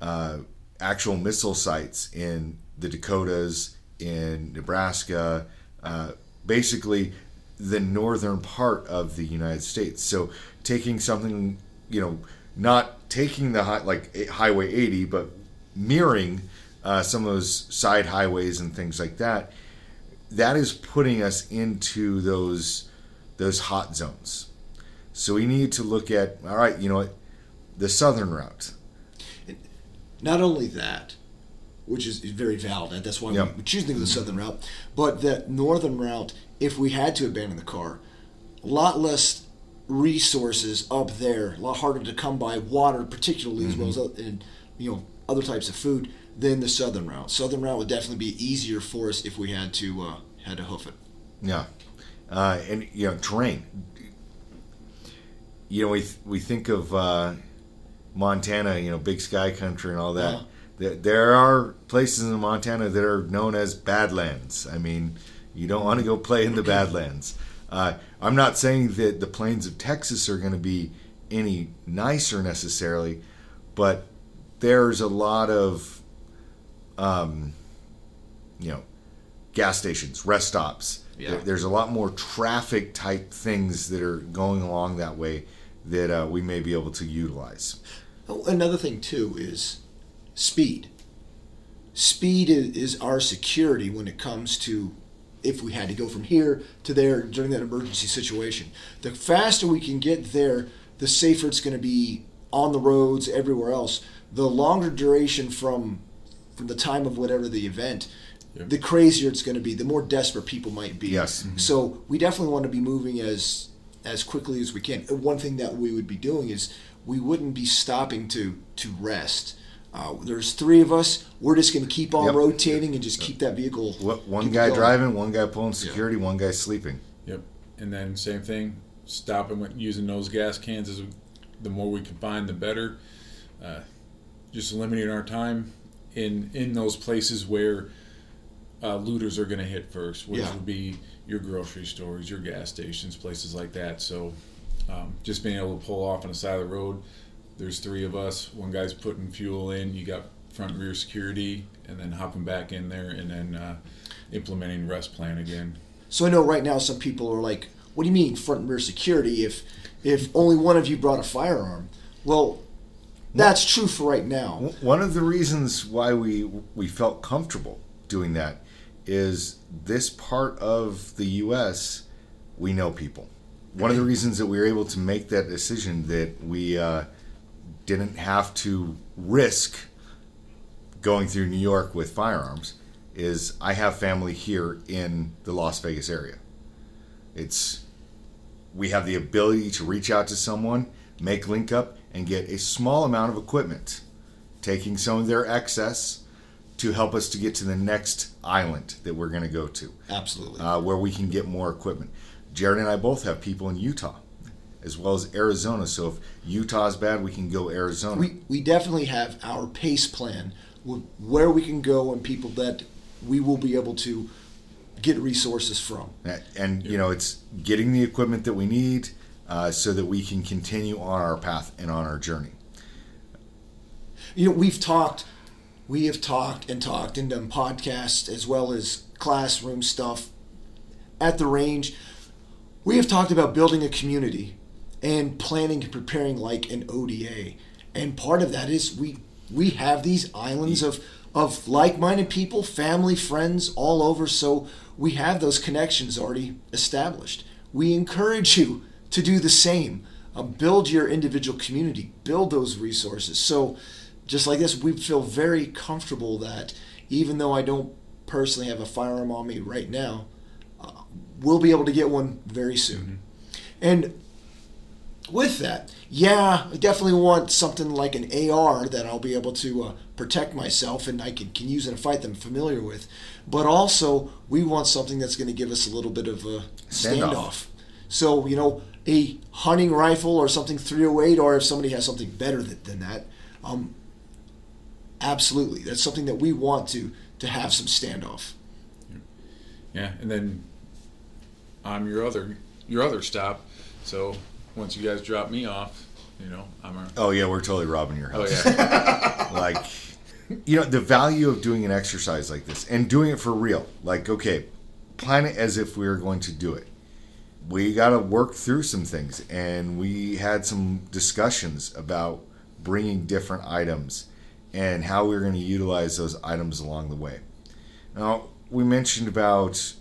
uh, actual missile sites in the Dakotas, in Nebraska, uh, basically the northern part of the United States. So taking something, you know, not taking the high, like Highway 80, but mirroring uh, some of those side highways and things like that. That is putting us into those those hot zones. So we need to look at all right, you know what, the southern route. Not only that, which is very valid. That's why Yep. we choose to go the southern route. But that northern route, if we had to abandon the car, a lot less resources up there, a lot harder to come by water, particularly as well as Mm-hmm. and you know other types of food than the southern route. Southern route would definitely be easier for us if we had to uh, had to hoof it. Yeah, uh, and you know terrain. You know we th- we think of uh, Montana, you know, big sky country and all that. Uh-huh. There, there are places in Montana that are known as Badlands. I mean, you don't want to go play in the Badlands. Uh, I'm not saying that the plains of Texas are going to be any nicer necessarily, but there's a lot of, um, you know, gas stations, rest stops. Yeah. There- There's a lot more traffic type things that are going along that way that uh, we may be able to utilize. Oh, Another thing too is speed. Speed is, is our security when it comes to if we had to go from here to there during that emergency situation. The faster we can get there, the safer it's going to be on the roads, everywhere else. The longer duration from from the time of whatever the event, Yep. the crazier it's going to be. The more desperate people might be. Yes. So we definitely want to be moving as as quickly as we can. One thing that we would be doing is we wouldn't be stopping to to rest. Uh, there's three of us. We're just going to keep on Yep. rotating and just keep that vehicle. What, one guy going. driving, one guy pulling security, one guy sleeping. Yep. And then same thing, stopping with using those gas cans is the more we can find, the better. Uh, just limiting our time in in those places where uh, looters are going to hit first, which Yeah. would be your grocery stores, your gas stations, places like that. So um, just being able to pull off on the side of the road. There's three of us. One guy's putting fuel in. You got front and rear security, and then hopping back in there, and then uh, implementing rest plan again. So I know right now some people are like, "What do you mean front and rear security? If if only one of you brought a firearm?" Well, that's true for right now. One of the reasons why we we felt comfortable doing that is this part of the U.S. we know people. One of the reasons that we were able to make that decision that we uh, didn't have to risk going through New York with firearms is I have family here in the Las Vegas area. It's we have the ability to reach out to someone, make link up, and get a small amount of equipment, taking some of their excess to help us to get to the next island that we're going to go to, Absolutely. uh, where we can get more equipment. Jared and I both have people in Utah, as well as Arizona. So if Utah's bad, we can go Arizona. we we definitely have our pace plan where we can go and people that we will be able to get resources from. and you know it's getting the equipment that we need uh, so that we can continue on our path and on our journey You know, we've talked, we have talked and talked and done podcasts as well as classroom stuff at the range. We have talked about building a community and planning and preparing like an ODA. And part of that is we we have these islands of of like-minded people, family, friends all over so we have those connections already established. We encourage you to do the same. Uh, build your individual community, build those resources. So just like this, we feel very comfortable that even though I don't personally have a firearm on me right now, uh, we'll be able to get one very soon. And with that, yeah, I definitely want something like an AR that I'll be able to uh, protect myself and I can, can use in a fight that I'm familiar with. But also, we want something that's going to give us a little bit of a Standoff. standoff. So, you know, a hunting rifle or something 308, or if somebody has something better than, than that, um, absolutely. That's something that we want to, to have some standoff. Yeah, and then I'm your other your other stop. So once you guys drop me off, you know, I'm a oh yeah we're totally robbing your house. oh yeah, like you know the value of doing an exercise like this and doing it for real like okay plan it as if we were going to do it we got to work through some things. And we had some discussions about bringing different items and how we are going to utilize those items along the way. Now we mentioned about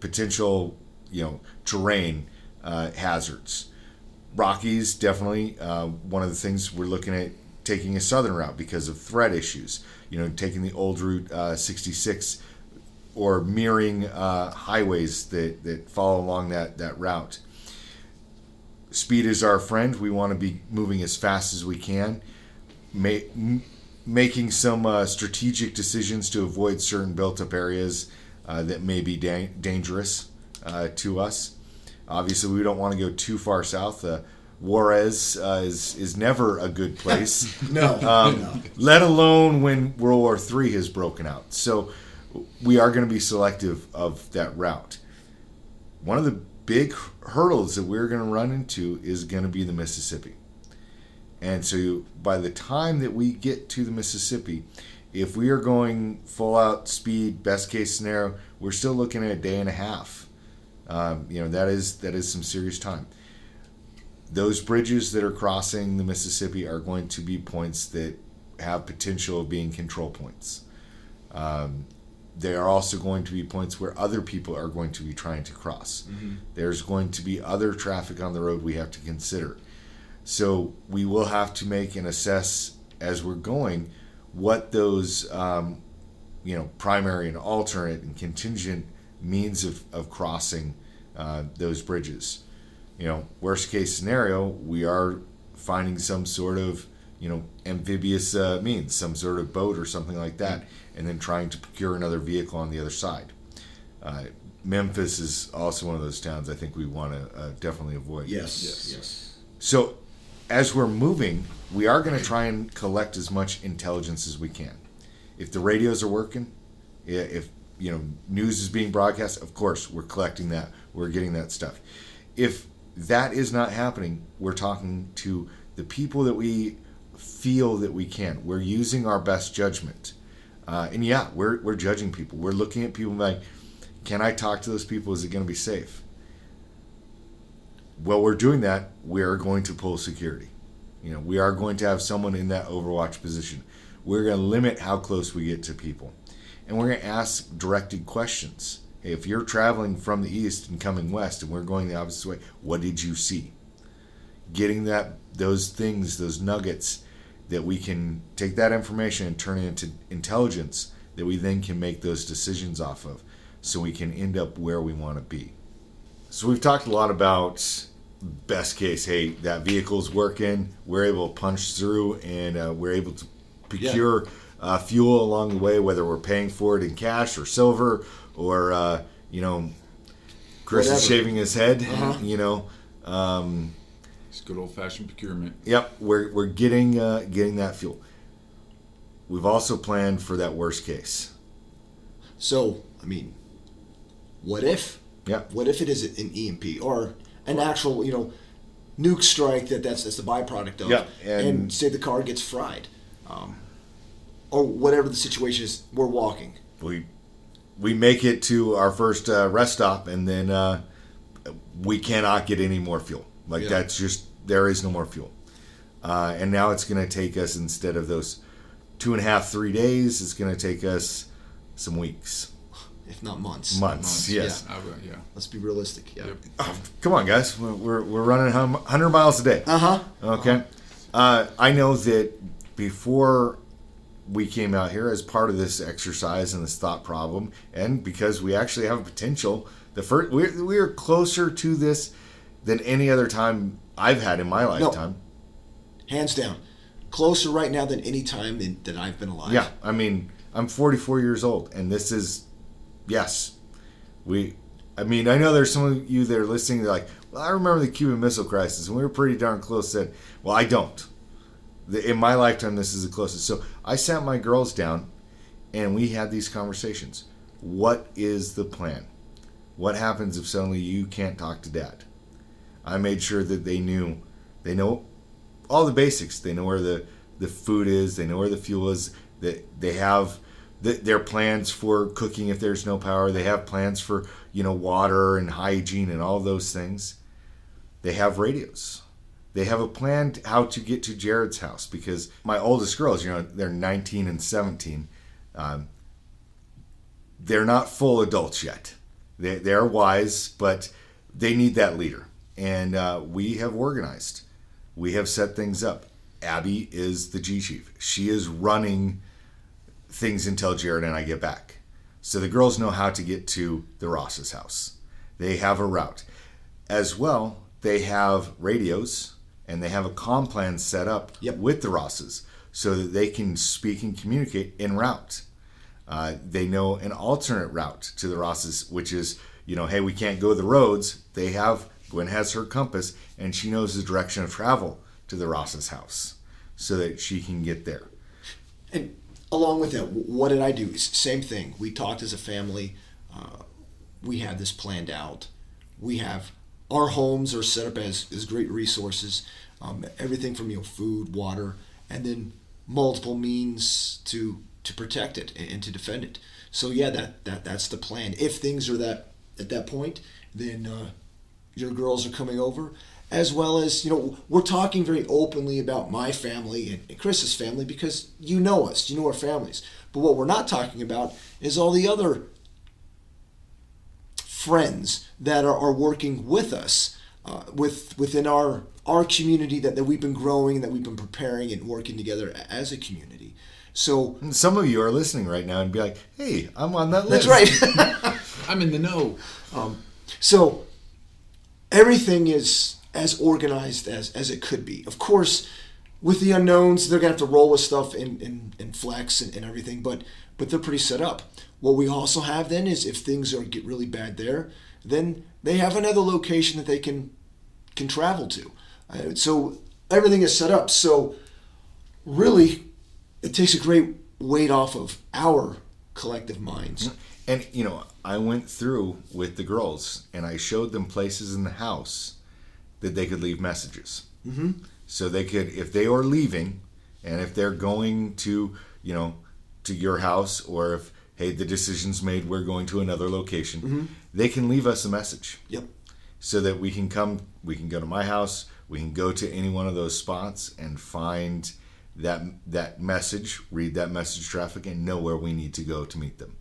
potential you know terrain uh, hazards. Rockies definitely uh, one of the things we're looking at taking a southern route because of threat issues. You know, taking the old route uh, 66 or mirroring uh, highways that, that follow along that, that route. Speed is our friend. We want to be moving as fast as we can, ma- m- making some uh, strategic decisions to avoid certain built up areas uh, that may be da- dangerous uh, to us. Obviously, we don't want to go too far south. Uh, Juarez uh, is is never a good place. No, um, no. let alone when World War III has broken out. So we are going to be selective of that route. One of the big hurdles that we're going to run into is going to be the Mississippi. And so by the time that we get to the Mississippi, if we are going full out speed, best case scenario, we're still looking at a day and a half. Um, you know that is that is some serious time. Those bridges that are crossing the Mississippi are going to be points that have potential of being control points. Um, they are also going to be points where other people are going to be trying to cross. There's going to be other traffic on the road we have to consider. So we will have to make and assess as we're going what those um, you know primary and alternate and contingent means of, of crossing uh, those bridges. You know, worst case scenario, we are finding some sort of you know amphibious uh, means, some sort of boat or something like that, and then trying to procure another vehicle on the other side. Uh, Memphis is also one of those towns I think we want to uh, definitely avoid. Yes, Yes. yes. So, as we're moving, we are going to try and collect as much intelligence as we can. If the radios are working, if you know news is being broadcast, of course we're collecting that. We're getting that stuff. If that is not happening, we're talking to the people that we feel that we can. We're using our best judgment. Uh, and yeah, we're, we're judging people. We're looking at people like, can I talk to those people? Is it going to be safe? while we're doing that, we are going to pull security. You know, we are going to have someone in that overwatch position. We're going to limit how close we get to people. and we're going to ask directed questions. Hey, if you're traveling from the east and coming west, and we're going the opposite way, what did you see? Getting that those things, those nuggets, that we can take that information and turn it into intelligence that we then can make those decisions off of, so we can end up where we want to be. So we've talked a lot about best case. Hey, that vehicle's working. We're able to punch through, and uh, we're able to procure uh, fuel along the way, whether we're paying for it in cash or silver, or uh, you know, Chris is shaving his head. Uh-huh. You know, um, It's good old fashioned procurement. yep, we're we're getting uh, getting that fuel. We've also planned for that worst case. So, I mean, what if? Yeah. What if it is an EMP or an actual, you know, nuke strike that that's, that's the byproduct of? Yeah, and, and- say the car gets fried, um, or whatever the situation is. We're walking. we we make it to our first uh, rest stop and then uh, we cannot get any more fuel like Yeah. that's just there is no more fuel uh, and now it's going to take us instead of those two and a half three days it's going to take us some weeks if not months. months yes I would- yeah. Let's be realistic. Yeah. Yep. Oh, come on guys we're, we're, we're running hum- 100 miles a day Uh huh. Okay. Uh, I know that before we came out here as part of this exercise and this thought problem, and because we actually have a potential, the first we're, we're closer to this than any other time I've had in my lifetime. Hands down, closer right now than any time in, that I've been alive. Yeah, I mean, I'm 44 years old, and this is, yes, we. I mean, I know there's some of you that are listening. They're like, "Well, I remember the Cuban Missile Crisis, and we were pretty darn close then." Well, I don't. The- In my lifetime, this is the closest. So I sat my girls down, and we had these conversations. What is the plan? What happens if suddenly you can't talk to dad? I made sure that they knew, they know all the basics. They know where the, the food is. They know where the fuel is. That they have the, their plans for cooking if there's no power. They have plans for you know water and hygiene and all those things. They have radios. They have a plan how to get to Jared's house because my oldest girls, you know, they're 19 and 17. Um, they're not full adults yet. They, they're wise, but they need that leader. And uh, we have organized. We have set things up. Abby is the G chief. She is running things until Jared and I get back. So the girls know how to get to the Ross's house. They have a route. As well, they have radios and they have a comm plan set up Yep. with the Rosses so that they can speak and communicate en route. Uh, they know an alternate route to the Rosses, which is, you know, hey, we can't go the roads. They have, Gwen has her compass and she knows the direction of travel to the Ross's house so that she can get there. And along with that, what did I do? Same thing. We talked as a family. Uh, we had this planned out. We have our homes are set up as, as great resources. Um, everything from you know food, water, and then multiple means to to protect it and, and to defend it. So yeah, that, that that's the plan. If things are that at that point, then uh, your girls are coming over, as well as you know we're talking very openly about my family and, and Chris's family because you know us, you know our families. But what we're not talking about is all the other friends that are, are working with us uh, with within our our community that, that we've been growing and that we've been preparing and working together as a community. So And some of you are listening right now and be like, hey, I'm on that list. that's right. I'm in the know. So everything is as organized as, as it could be. Of course, with the unknowns, they're gonna have to roll with stuff in, in, in flex and, and everything, but but they're pretty set up. What we also have then is if things are get really bad there, then they have another location that they can can travel to. Uh, so everything is set up. So really, it takes a great weight off of our collective minds. And you know, I went through with the girls and I showed them places in the house that they could leave messages. Mm-hmm. So they could, if they are leaving, and if they're going to, you know, to your house, or if hey, the decision's made, we're going to another location, they can leave us a message Yep. so that we can come we can go to my house we can go to any one of those spots and find that that message read that message traffic and know where we need to go to meet them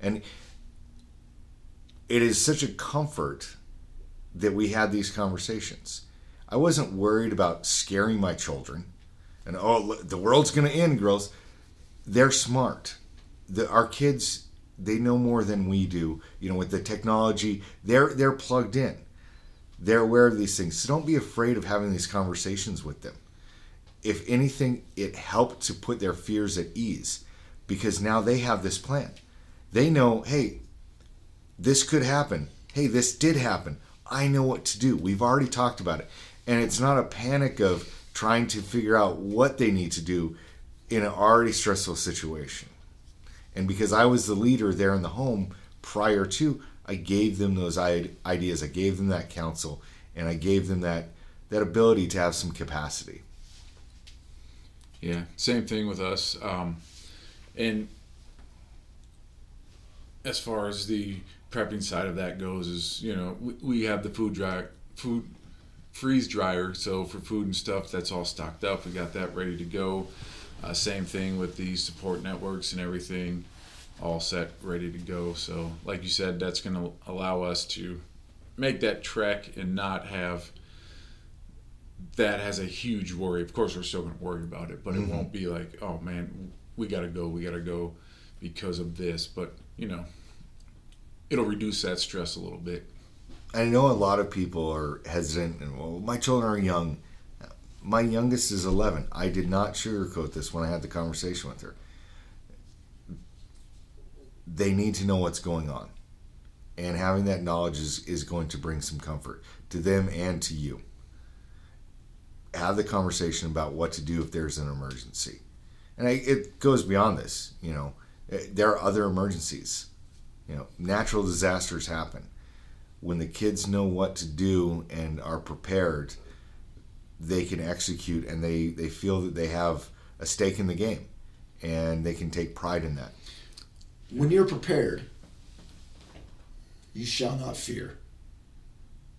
And it is such a comfort that we had these conversations. I wasn't worried about scaring my children and oh the world's going to end girls. They're smart. The, our kids they know more than we do. You know with the technology they're they're plugged in. They're aware of these things. So don't be afraid of having these conversations with them. If anything it helped to put their fears at ease because now they have this plan. They know hey this could happen hey this did happen i know what to do we've already talked about it and it's not a panic of trying to figure out what they need to do in an already stressful situation. And because I was the leader there in the home prior to, I gave them those ideas, I gave them that counsel, and I gave them that that ability to have some capacity. Yeah, same thing with us. Um, and as far as the prepping side of that goes, is you know we, we have the food dry food freeze dryer. So for food and stuff, that's all stocked up. We got that ready to go. Uh, same thing with the support networks and everything, all set, ready to go. So, like you said, that's going to allow us to make that trek and not have that has a huge worry. Of course, we're still going to worry about it, but mm-hmm. it won't be like, oh man, we got to go, we got to go because of this. But you know, it'll reduce that stress a little bit. I know a lot of people are hesitant, and well, my children are young. My youngest is 11. I did not sugarcoat this when I had the conversation with her. They need to know what's going on. And having that knowledge is, is going to bring some comfort to them and to you. Have the conversation about what to do if there's an emergency. And I, it goes beyond this. You know, there are other emergencies. You know, natural disasters happen when the kids know what to do and are prepared, they can execute and they, they feel that they have a stake in the game and they can take pride in that. When you're prepared, you shall not fear.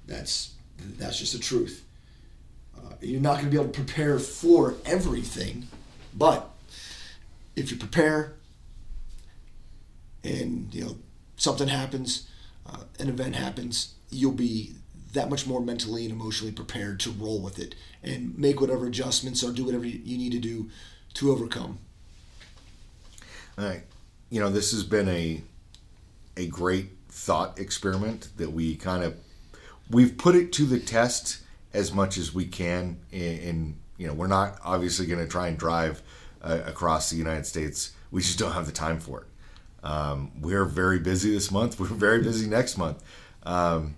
That's that's just the truth. Uh, you're not going to be able to prepare for everything, but if you prepare and you know something happens, uh, an event happens, you'll be that much more mentally and emotionally prepared to roll with it and make whatever adjustments or do whatever you need to do to overcome. All right. You know, this has been a a great thought experiment that we kind of we've put it to the test as much as we can in you know, we're not obviously going to try and drive uh, across the United States. We just don't have the time for it. Um, we're very busy this month. We're very busy next month. Um,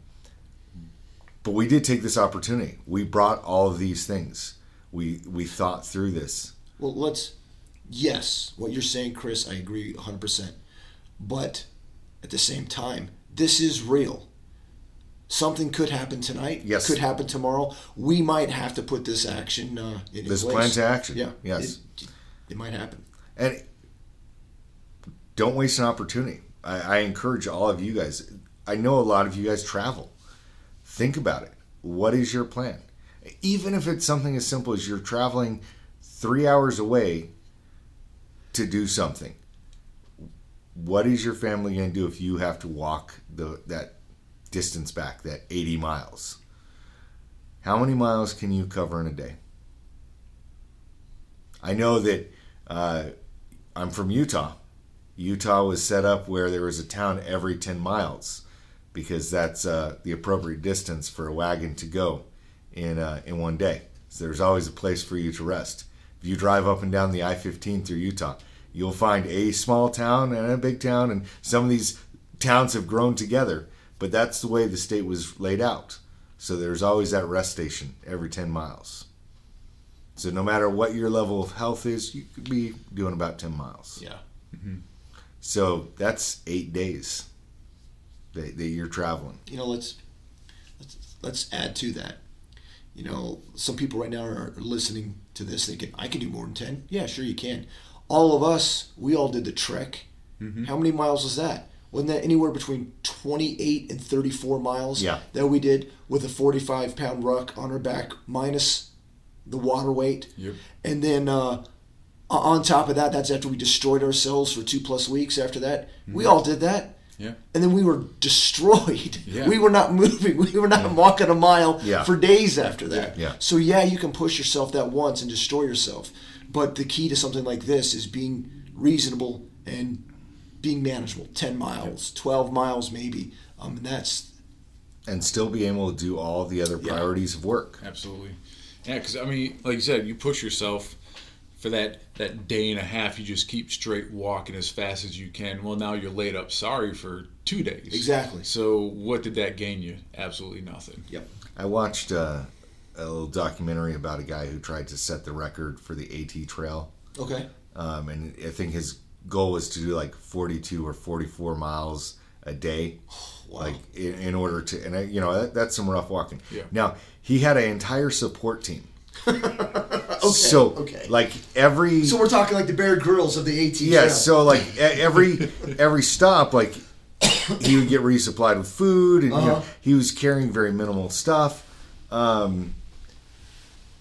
but we did take this opportunity. We brought all of these things. We we thought through this. Well, let's. Yes, what you're saying, Chris, I agree 100%. But at the same time, this is real. Something could happen tonight. Yes. Could happen tomorrow. We might have to put this action uh, in this place. plan to action. Yeah. Yes. It, it might happen. And don't waste an opportunity. I, I encourage all of you guys. I know a lot of you guys travel. Think about it. What is your plan? Even if it's something as simple as you're traveling three hours away to do something, what is your family going to do if you have to walk the that distance back, that 80 miles? How many miles can you cover in a day? I know that uh, I'm from Utah, Utah was set up where there was a town every 10 miles because that's uh, the appropriate distance for a wagon to go in, uh, in one day. So there's always a place for you to rest. If you drive up and down the I 15 through Utah, you'll find a small town and a big town, and some of these towns have grown together, but that's the way the state was laid out. So there's always that rest station every 10 miles. So no matter what your level of health is, you could be doing about 10 miles. Yeah. Mm-hmm. So that's eight days that, that you're traveling. You know, let's, let's let's add to that. You know, some people right now are listening to this thinking, I can do more than 10. Yeah, sure you can. All of us, we all did the trek. Mm-hmm. How many miles was that? Wasn't that anywhere between 28 and 34 miles yeah. that we did with a 45 pound ruck on our back minus the water weight? Yep. And then uh, On top of that, that's after we destroyed ourselves for two plus weeks. After that, we all did that. Yeah. And then we were destroyed. Yeah. We were not moving. We were not walking a mile Yeah. for days after that. Yeah. So yeah, you can push yourself that once and destroy yourself. But the key to something like this is being reasonable and being manageable. Ten miles, twelve miles, maybe. Um, and that's and still be able to do all the other Yeah. priorities of work. Absolutely. Yeah, because I mean, like you said, you push yourself for that that day and a half. You just keep straight walking as fast as you can. Well, now you're laid up sorry for two days. Exactly. So what did that gain you? Absolutely nothing. yep. I watched uh, a little documentary about a guy who tried to set the record for the AT Trail, Okay. um, and I think his goal was to do like 42 or 44 miles a day, Wow. like in, in order to, and I, you know that, that's some rough walking. Yeah. Now he had an entire support team. Okay. so okay. like every So we're talking like the Bear Grylls of the AT. Yeah, so like every every stop, like he would get resupplied with food, and you know, Uh-huh. he was carrying very minimal stuff. Um,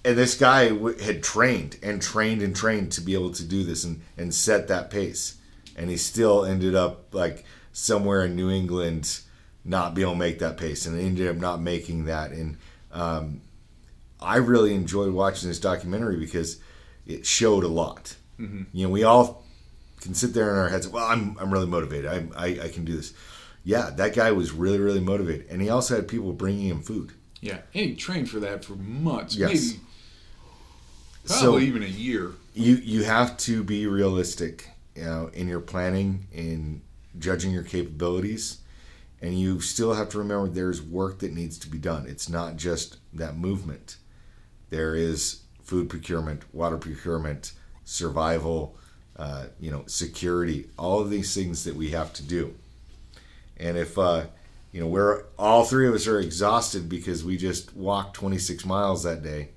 and this guy w- had trained and trained and trained to be able to do this and and set that pace, and he still ended up like somewhere in New England, not being able to make that pace, and ended up not making that. And um, I really enjoyed watching this documentary because it showed a lot. Mm-hmm. You know, we all can sit there in our heads. Well, I'm I'm really motivated. I, I I can do this. Yeah, that guy was really really motivated, and he also had people bringing him food. Yeah, and he trained for that for months, Yes. maybe So- probably even a year. You you have to be realistic, you know, in your planning, in judging your capabilities, and you still have to remember there's work that needs to be done. It's not just that movement. There is food procurement, water procurement, survival, uh, you know, security, all of these things that we have to do. And if uh, you know, we're all three of us are exhausted because we just walked 26 miles that day,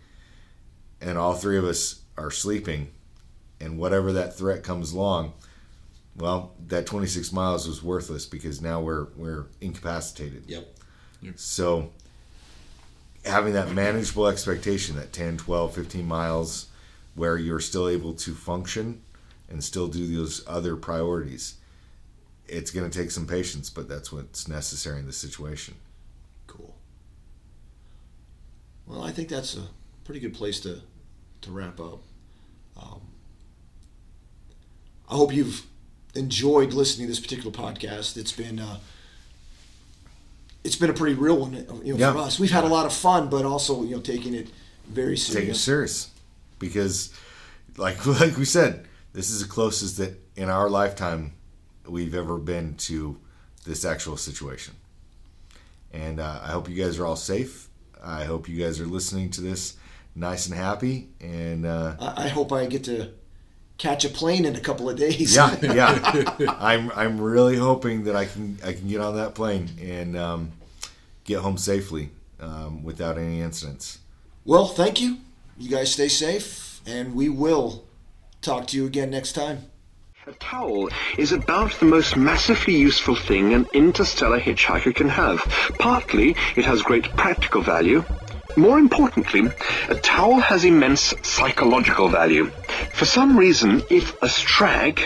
and all three of us are sleeping, and whatever that threat comes along, well, that 26 miles was worthless because now we're we're incapacitated. Yep. So having that manageable expectation, that 10, 12, 15 miles where you're still able to function and still do those other priorities, it's going to take some patience, but that's what's necessary in this situation. Cool. Well, I think that's a pretty good place to to wrap up. Um, I hope you've enjoyed listening to this particular podcast. It's been uh, it's been a pretty real one, you know, Yeah. for us. We've had a lot of fun, but also you know taking it very Take it serious. serious because, like like we said, this is the closest that in our lifetime we've ever been to this actual situation. And uh, I hope you guys are all safe. I hope you guys are listening to this nice and happy. And uh, I, I hope I get to catch a plane in a couple of days. yeah, yeah, I'm I'm really hoping that I can I can get on that plane and um, get home safely um, without any incidents. well, thank you. You guys stay safe, and we will talk to you again next time. A towel is about the most massively useful thing an interstellar hitchhiker can have. Partly, it has great practical value. More importantly, a towel has immense psychological value. For some reason, if a strag,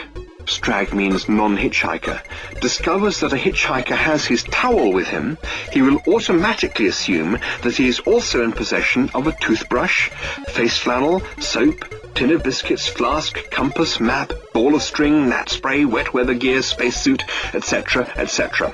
strag means non-hitchhiker, discovers that a hitchhiker has his towel with him, he will automatically assume that he is also in possession of a toothbrush, face flannel, soap, tin of biscuits, flask, compass, map, ball of string, gnat spray, wet weather gear, spacesuit, etc., etc.